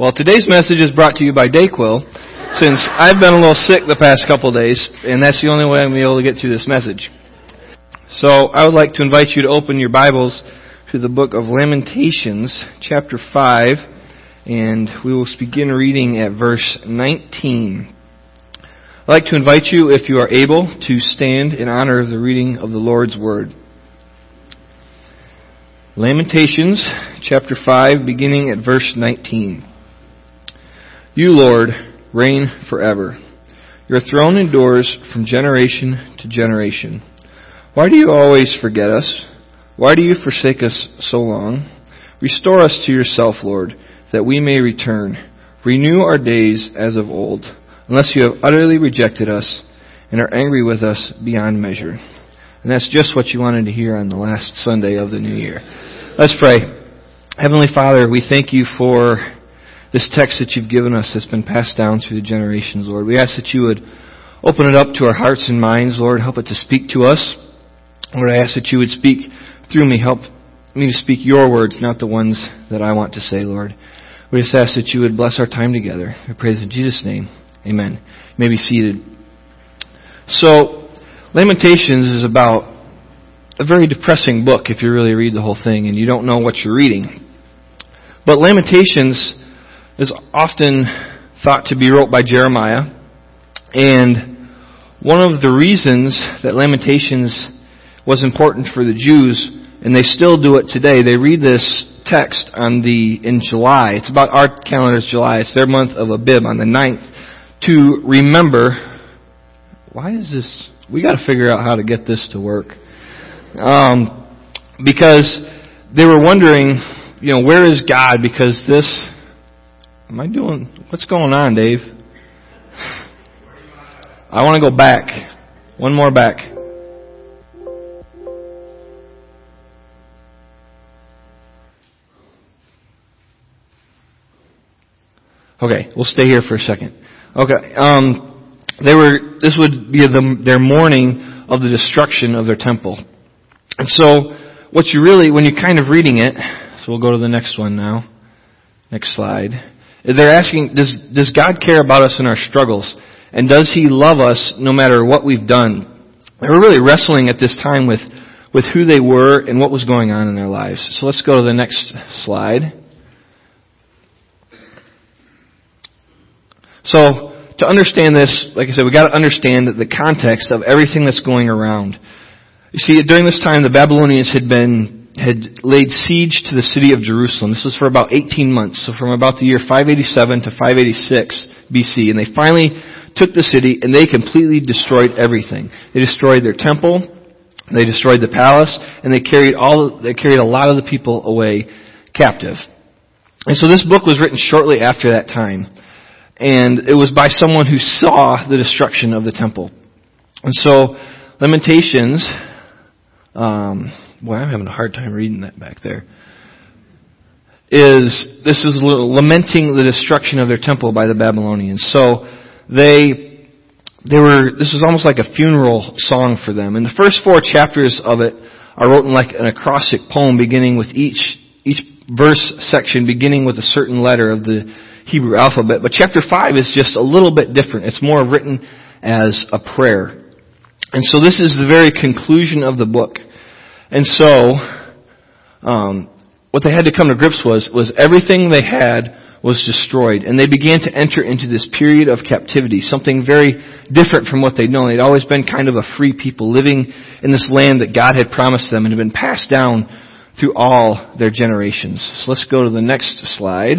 Well, today's message is brought to you by Dayquil, since I've been a little sick the past couple days, and that's the only way I'm going to be able to get through this message. So I would like to invite you to open your Bibles to the book of Lamentations, chapter 5, and we will begin reading at verse 19. I'd like to invite you, if you are able, to stand in honor of the reading of the Lord's Word. Lamentations, chapter 5, beginning at verse 19. You, Lord, reign forever. Your throne endures from generation to generation. Why do you always forget us? Why do you forsake us so long? Restore us to yourself, Lord, that we may return. Renew our days as of old, unless you have utterly rejected us and are angry with us beyond measure. And that's just what you wanted to hear on the last Sunday of the new year. Let's pray. Heavenly Father, we thank you for this text that you've given us that's been passed down through the generations, Lord. We ask that you would open it up to our hearts and minds, Lord. Help it to speak to us. Lord, I ask that you would speak through me. Help me to speak your words, not the ones that I want to say, Lord. We just ask that you would bless our time together. I pray this in Jesus' name. Amen. You may be seated. So, Lamentations is about a very depressing book if you really read the whole thing and you don't know what you're reading. But Lamentations is often thought to be wrote by Jeremiah. And one of the reasons that Lamentations was important for the Jews, and they still do it today, they read this text on the, in July. It's about our calendar's July. It's their month of Abib on the 9th to remember, why is this, we gotta figure out how to get this to work. Um, because they were wondering, you know, where is God? Because this, Am I doing, what's going on, Dave? I want to go back. One more back. Okay, we'll stay here for a second. Okay, um, they were. This would be the, their mourning of the destruction of their temple, and so what you really, when you're kind of reading it, so we'll go to the next one now. Next slide. They're asking, does, does God care about us in our struggles? And does He love us no matter what we've done? They were really wrestling at this time with, with who they were and what was going on in their lives. So let's go to the next slide. So, to understand this, like I said, we've gotta understand the context of everything that's going around. You see, during this time, the Babylonians had been had laid siege to the city of Jerusalem. This was for about 18 months, so from about the year 587 to 586 BC. And they finally took the city and they completely destroyed everything. They destroyed their temple, they destroyed the palace, and they carried all, they carried a lot of the people away captive. And so this book was written shortly after that time. And it was by someone who saw the destruction of the temple. And so, Lamentations, um, boy, I'm having a hard time reading that back there. Is this is lamenting the destruction of their temple by the Babylonians? So they they were this is almost like a funeral song for them. And the first four chapters of it are written like an acrostic poem, beginning with each each verse section beginning with a certain letter of the Hebrew alphabet. But chapter five is just a little bit different. It's more written as a prayer. And so this is the very conclusion of the book. And so, um, what they had to come to grips was, was everything they had was destroyed. And they began to enter into this period of captivity, something very different from what they'd known. They'd always been kind of a free people living in this land that God had promised them and had been passed down through all their generations. So let's go to the next slide.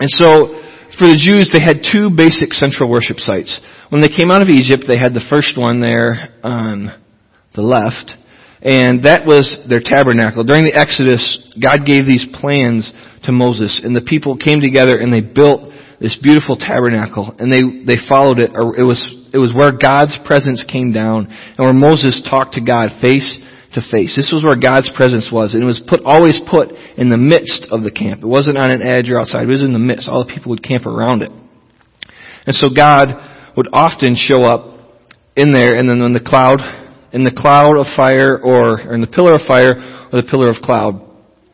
And so, for the Jews, they had two basic central worship sites. When they came out of Egypt, they had the first one there on the left. And that was their tabernacle. During the Exodus, God gave these plans to Moses, and the people came together and they built this beautiful tabernacle, and they, they followed it. It was, it was where God's presence came down, and where Moses talked to God face to face. This was where God's presence was, and it was put, always put in the midst of the camp. It wasn't on an edge or outside, it was in the midst. All the people would camp around it. And so God would often show up in there, and then when the cloud in the cloud of fire or, or in the pillar of fire or the pillar of cloud.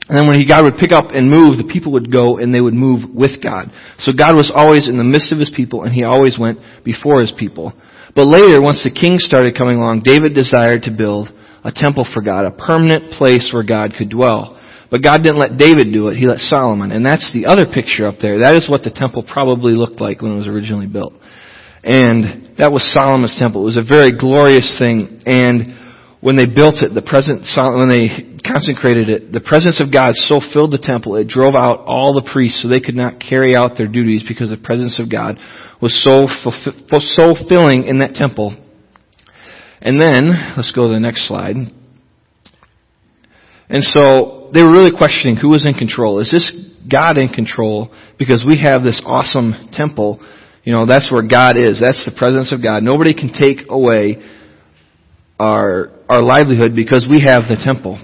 And then when he, God would pick up and move, the people would go and they would move with God. So God was always in the midst of his people and he always went before his people. But later, once the kings started coming along, David desired to build a temple for God, a permanent place where God could dwell. But God didn't let David do it, he let Solomon. And that's the other picture up there. That is what the temple probably looked like when it was originally built. And that was Solomon's temple. It was a very glorious thing. And when they built it, the present, when they consecrated it, the presence of God so filled the temple, it drove out all the priests so they could not carry out their duties because the presence of God was so, so filling in that temple. And then, let's go to the next slide. And so, they were really questioning who was in control. Is this God in control? Because we have this awesome temple. You know, that's where God is. That's the presence of God. Nobody can take away our, our livelihood because we have the temple.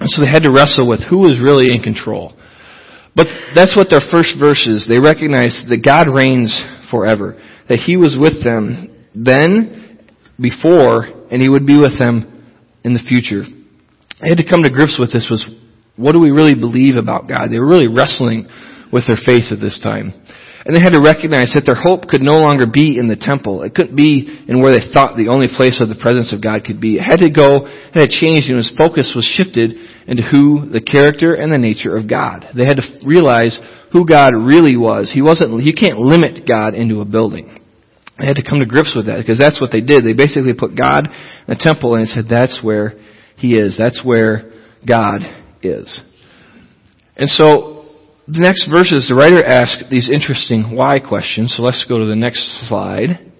And so they had to wrestle with who was really in control. But that's what their first verse is. They recognized that God reigns forever. That He was with them then, before, and He would be with them in the future. They had to come to grips with this was, what do we really believe about God? They were really wrestling with their faith at this time. And they had to recognize that their hope could no longer be in the temple. It couldn't be in where they thought the only place of the presence of God could be. It had to go, it had changed, and his focus was shifted into who the character and the nature of God. They had to realize who God really was. He wasn't, you can't limit God into a building. They had to come to grips with that because that's what they did. They basically put God in the temple and said that's where He is. That's where God is. And so the next verses, the writer asks these interesting why questions. So let's go to the next slide.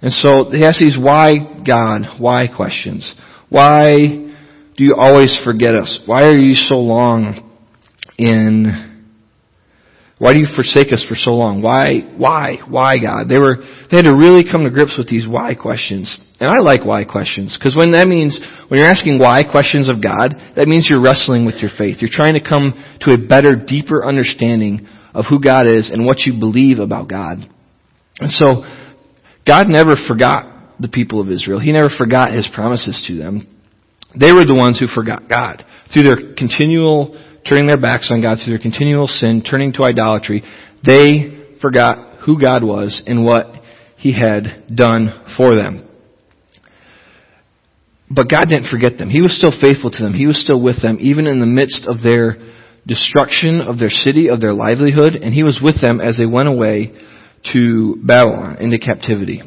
And so he asks these why God, why questions. Why do you always forget us? Why are you so long in why do you forsake us for so long? Why, why, why God? They were, they had to really come to grips with these why questions. And I like why questions, because when that means, when you're asking why questions of God, that means you're wrestling with your faith. You're trying to come to a better, deeper understanding of who God is and what you believe about God. And so, God never forgot the people of Israel. He never forgot His promises to them. They were the ones who forgot God. Through their continual turning their backs on God through their continual sin, turning to idolatry, they forgot who God was and what He had done for them. But God didn't forget them. He was still faithful to them. He was still with them, even in the midst of their destruction of their city, of their livelihood, and He was with them as they went away to Babylon, into captivity.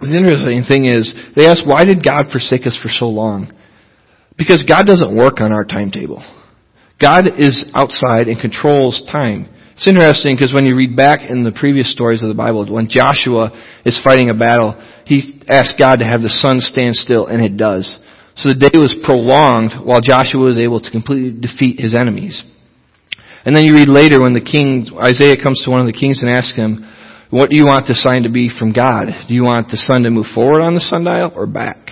The interesting thing is, they ask, why did God forsake us for so long? Because God doesn't work on our timetable. God is outside and controls time. It's interesting because when you read back in the previous stories of the Bible, when Joshua is fighting a battle, he asks God to have the sun stand still, and it does. So the day was prolonged while Joshua was able to completely defeat his enemies. And then you read later when the king, Isaiah comes to one of the kings and asks him, what do you want the sign to be from God? Do you want the sun to move forward on the sundial or back?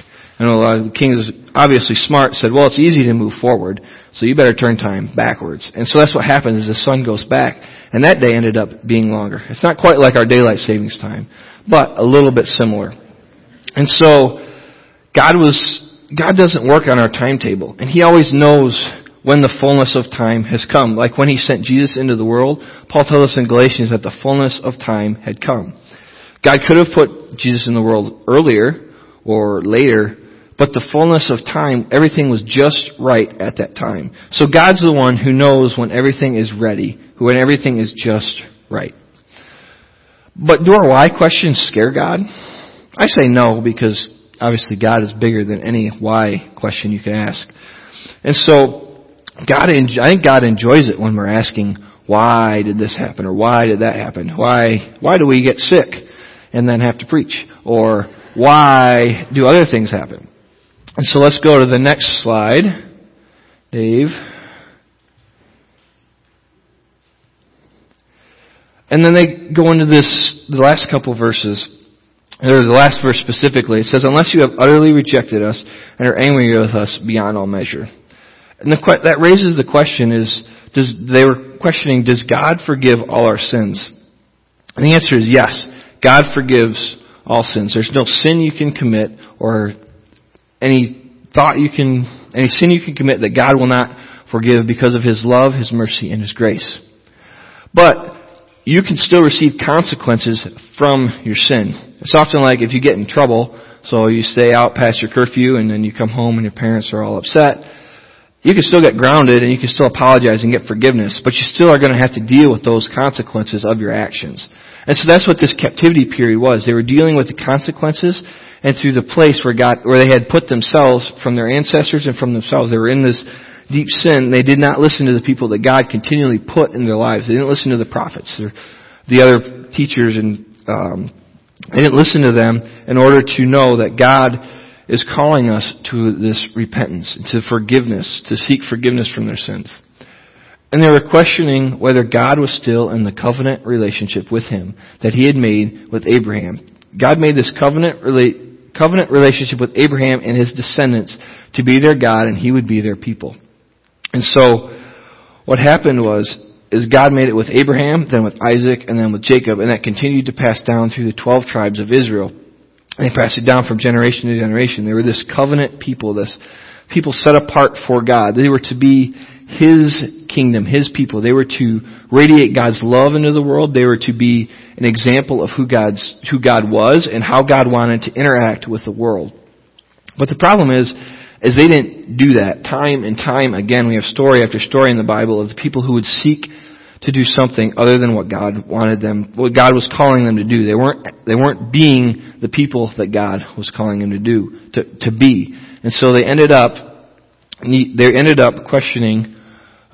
And the king is obviously smart, said, well, it's easy to move forward, so you better turn time backwards. And so that's what happens is the sun goes back, and that day ended up being longer. It's not quite like our daylight savings time, but a little bit similar. And so, God was, God doesn't work on our timetable, and He always knows when the fullness of time has come. Like when He sent Jesus into the world, Paul tells us in Galatians that the fullness of time had come. God could have put Jesus in the world earlier or later, but the fullness of time, everything was just right at that time. So God's the one who knows when everything is ready, when everything is just right. But do our why questions scare God? I say no because obviously God is bigger than any why question you can ask. And so God, I think God enjoys it when we're asking, why did this happen? Or why did that happen? Why, why do we get sick and then have to preach? Or why do other things happen? And so let's go to the next slide, Dave. And then they go into this, the last couple verses, or the last verse specifically. It says, Unless you have utterly rejected us and are angry with us beyond all measure. And the, that raises the question is, does, they were questioning, does God forgive all our sins? And the answer is yes. God forgives all sins. There's no sin you can commit or any thought you can, any sin you can commit that God will not forgive because of His love, His mercy, and His grace. But you can still receive consequences from your sin. It's often like if you get in trouble, so you stay out past your curfew and then you come home and your parents are all upset. You can still get grounded and you can still apologize and get forgiveness, but you still are going to have to deal with those consequences of your actions. And so that's what this captivity period was. They were dealing with the consequences and through the place where God, where they had put themselves from their ancestors and from themselves. They were in this deep sin. They did not listen to the people that God continually put in their lives. They didn't listen to the prophets or the other teachers and, um, they didn't listen to them in order to know that God is calling us to this repentance, to forgiveness, to seek forgiveness from their sins. And they were questioning whether God was still in the covenant relationship with him that he had made with Abraham. God made this covenant rela- covenant relationship with Abraham and his descendants to be their God and he would be their people. And so what happened was is God made it with Abraham, then with Isaac, and then with Jacob, and that continued to pass down through the twelve tribes of Israel. And they passed it down from generation to generation. They were this covenant people, this people set apart for God. They were to be His kingdom, His people. They were to radiate God's love into the world. They were to be an example of who God's, who God was and how God wanted to interact with the world. But the problem is, is they didn't do that. Time and time again, we have story after story in the Bible of the people who would seek to do something other than what God wanted them, what God was calling them to do. They weren't, they weren't being the people that God was calling them to do, to, to be. And so they ended up, they ended up questioning,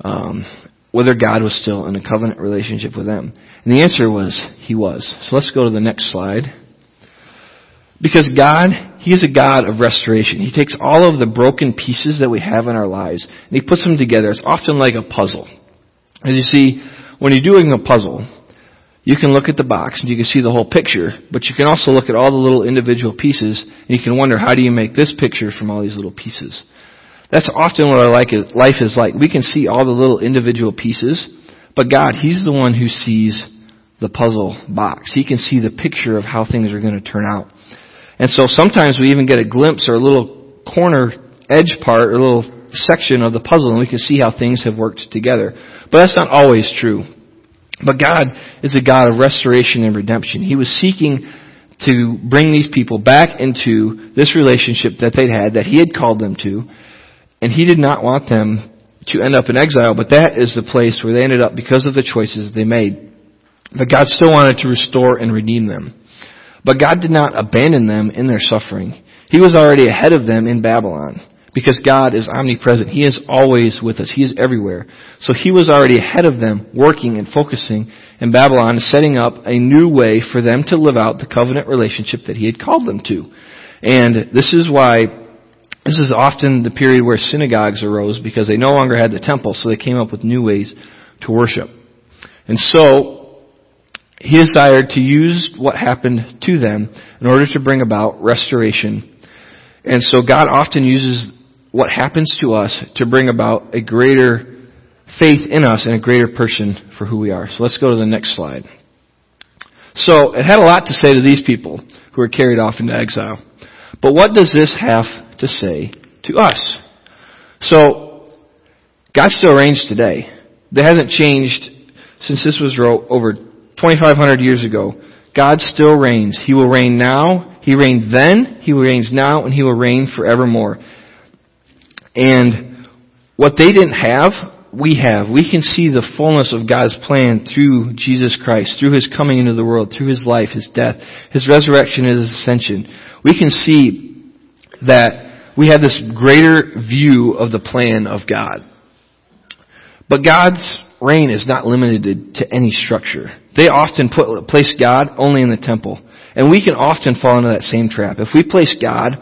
um, whether God was still in a covenant relationship with them. And the answer was, He was. So let's go to the next slide. Because God, He is a God of restoration. He takes all of the broken pieces that we have in our lives and He puts them together. It's often like a puzzle. As you see, when you're doing a puzzle, you can look at the box and you can see the whole picture, but you can also look at all the little individual pieces and you can wonder how do you make this picture from all these little pieces. That's often what like life is like. We can see all the little individual pieces, but God, He's the one who sees the puzzle box. He can see the picture of how things are going to turn out. And so sometimes we even get a glimpse or a little corner edge part or a little section of the puzzle and we can see how things have worked together. But that's not always true. But God is a God of restoration and redemption. He was seeking to bring these people back into this relationship that they'd had, that He had called them to, and He did not want them to end up in exile, but that is the place where they ended up because of the choices they made. But God still wanted to restore and redeem them. But God did not abandon them in their suffering. He was already ahead of them in Babylon. Because God is omnipresent. He is always with us. He is everywhere. So He was already ahead of them, working and focusing in Babylon, setting up a new way for them to live out the covenant relationship that He had called them to. And this is why, this is often the period where synagogues arose because they no longer had the temple, so they came up with new ways to worship. And so, he desired to use what happened to them in order to bring about restoration. And so God often uses what happens to us to bring about a greater faith in us and a greater person for who we are. So let's go to the next slide. So it had a lot to say to these people who were carried off into exile. But what does this have to say to us? So God still reigns today. That hasn't changed since this was wrote over 2,500 years ago. God still reigns. He will reign now. He reigned then. He reigns now, and He will reign forevermore. And what they didn't have, we have. We can see the fullness of God's plan through Jesus Christ, through His coming into the world, through His life, His death, His resurrection, His ascension. We can see that we have this greater view of the plan of God. But God's reign is not limited to any structure. They often put, place God only in the temple. And we can often fall into that same trap. If we place God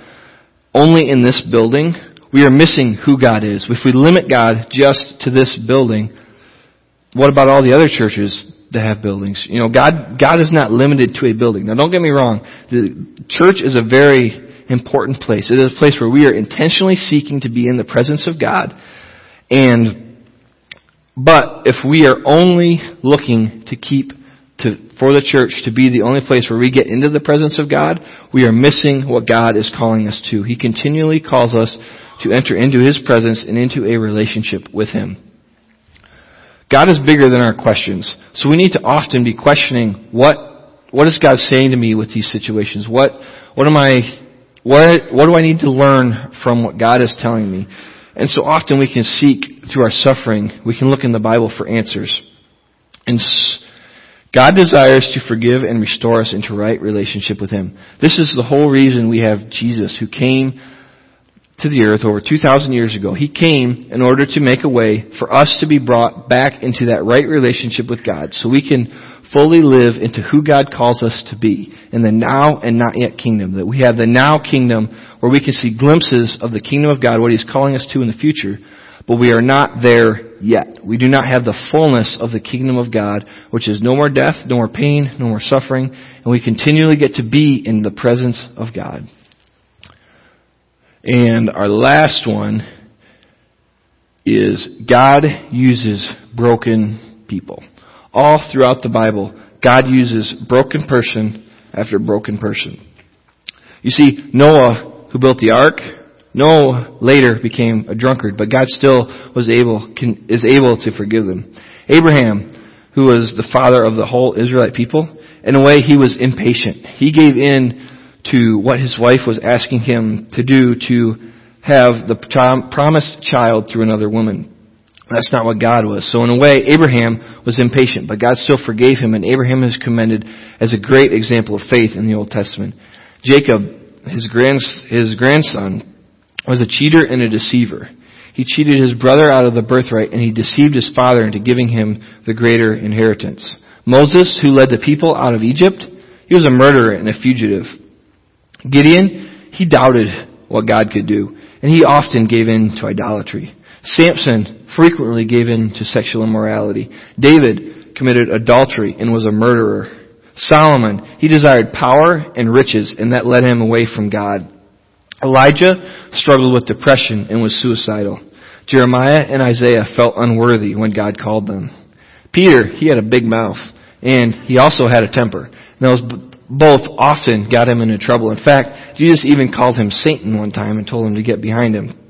only in this building, we are missing who God is. If we limit God just to this building, what about all the other churches that have buildings? You know, God, God is not limited to a building. Now don't get me wrong. The church is a very important place. It is a place where we are intentionally seeking to be in the presence of God. And, but if we are only looking to keep to, for the church to be the only place where we get into the presence of God, we are missing what God is calling us to. He continually calls us to enter into His presence and into a relationship with Him. God is bigger than our questions. So we need to often be questioning what, what is God saying to me with these situations? What, what am I, what, what do I need to learn from what God is telling me? And so often we can seek through our suffering, we can look in the Bible for answers. And God desires to forgive and restore us into right relationship with Him. This is the whole reason we have Jesus who came to the earth over 2,000 years ago. He came in order to make a way for us to be brought back into that right relationship with God so we can fully live into who God calls us to be in the now and not yet kingdom. That we have the now kingdom where we can see glimpses of the kingdom of God, what He's calling us to in the future, but we are not there yet. We do not have the fullness of the kingdom of God, which is no more death, no more pain, no more suffering, and we continually get to be in the presence of God. And our last one is God uses broken people. All throughout the Bible, God uses broken person after broken person. You see, Noah, who built the ark, Noah later became a drunkard, but God still was able, can, is able to forgive them. Abraham, who was the father of the whole Israelite people, in a way he was impatient. He gave in to what his wife was asking him to do to have the promised child through another woman. That's not what God was. So in a way, Abraham was impatient, but God still forgave him, and Abraham is commended as a great example of faith in the Old Testament. Jacob, his, grands, his grandson, was a cheater and a deceiver. He cheated his brother out of the birthright, and he deceived his father into giving him the greater inheritance. Moses, who led the people out of Egypt, he was a murderer and a fugitive. Gideon, he doubted what God could do, and he often gave in to idolatry. Samson frequently gave in to sexual immorality. David committed adultery and was a murderer. Solomon, he desired power and riches, and that led him away from God. Elijah struggled with depression and was suicidal. Jeremiah and Isaiah felt unworthy when God called them. Peter, he had a big mouth, and he also had a temper. Those both often got him into trouble. In fact, Jesus even called him Satan one time and told him to get behind him.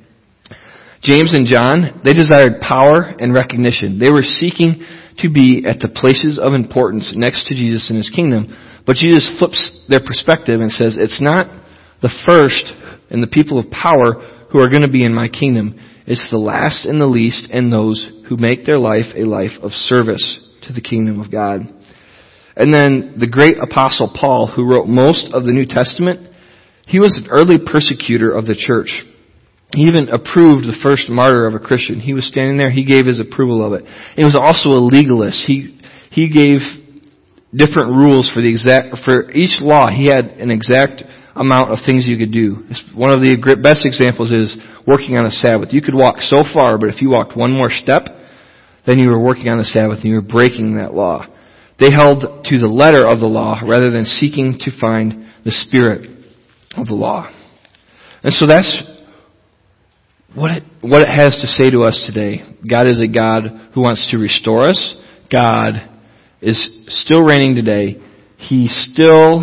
James and John, they desired power and recognition. They were seeking to be at the places of importance next to Jesus in his kingdom. But Jesus flips their perspective and says, it's not the first and the people of power who are going to be in my kingdom. It's the last and the least and those who make their life a life of service to the kingdom of God. And then the great apostle Paul, who wrote most of the New Testament, he was an early persecutor of the church. He even approved the first martyr of a Christian. He was standing there, he gave his approval of it. He was also a legalist. He, he gave different rules for the exact, for each law, he had an exact amount of things you could do. One of the best examples is working on a Sabbath. You could walk so far, but if you walked one more step, then you were working on the Sabbath and you were breaking that law. They held to the letter of the law rather than seeking to find the spirit of the law. And so that's what it, what it has to say to us today. God is a God who wants to restore us. God is still reigning today. He still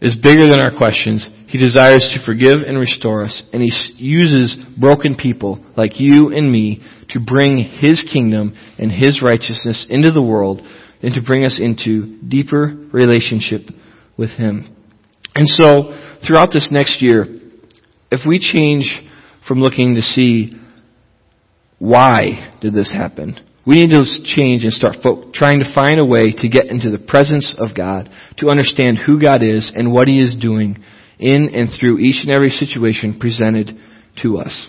is bigger than our questions. He desires to forgive and restore us, and He uses broken people like you and me to bring His kingdom and His righteousness into the world and to bring us into deeper relationship with Him. And so, throughout this next year, if we change from looking to see why did this happen, we need to change and start fo- trying to find a way to get into the presence of God, to understand who God is and what He is doing in and through each and every situation presented to us.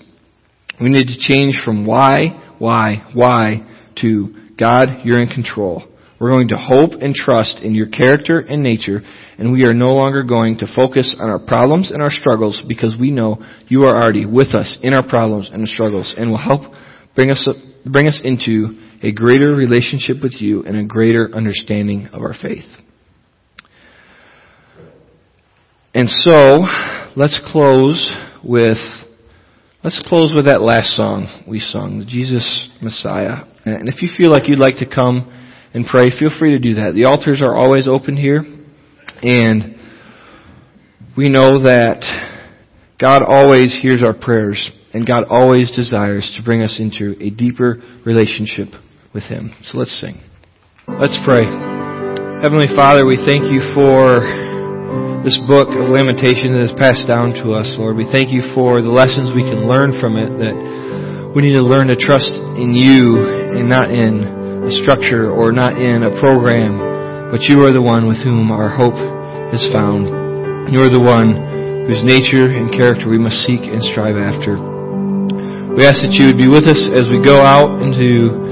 We need to change from why, why, why to God, you're in control. We're going to hope and trust in your character and nature, and we are no longer going to focus on our problems and our struggles because we know you are already with us in our problems and struggles and will help bring us, bring us into a greater relationship with you and a greater understanding of our faith. And so, let's close with let's close with that last song we sung, the Jesus Messiah. And if you feel like you'd like to come and pray, feel free to do that. The altars are always open here, and we know that God always hears our prayers, and God always desires to bring us into a deeper relationship with Him. So let's sing. Let's pray. Heavenly Father, we thank you for this book of Lamentation that is passed down to us, Lord. We thank you for the lessons we can learn from it, that we need to learn to trust in you and not in a structure or not in a program, but you are the one with whom our hope is found. You are the one whose nature and character we must seek and strive after. We ask that you would be with us as we go out into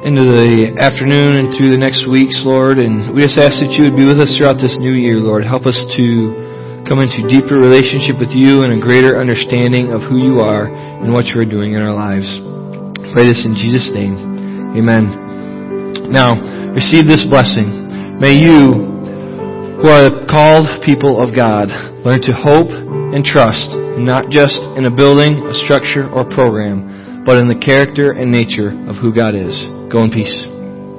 into the afternoon and through the next weeks, Lord. And we just ask that you would be with us throughout this new year, Lord. Help us to come into deeper relationship with you and a greater understanding of who you are and what you are doing in our lives. pray this in Jesus' name. Amen. Now, receive this blessing. May you, who are the called people of God, learn to hope and trust, not just in a building, a structure, or program, but in the character and nature of who God is. Go in peace.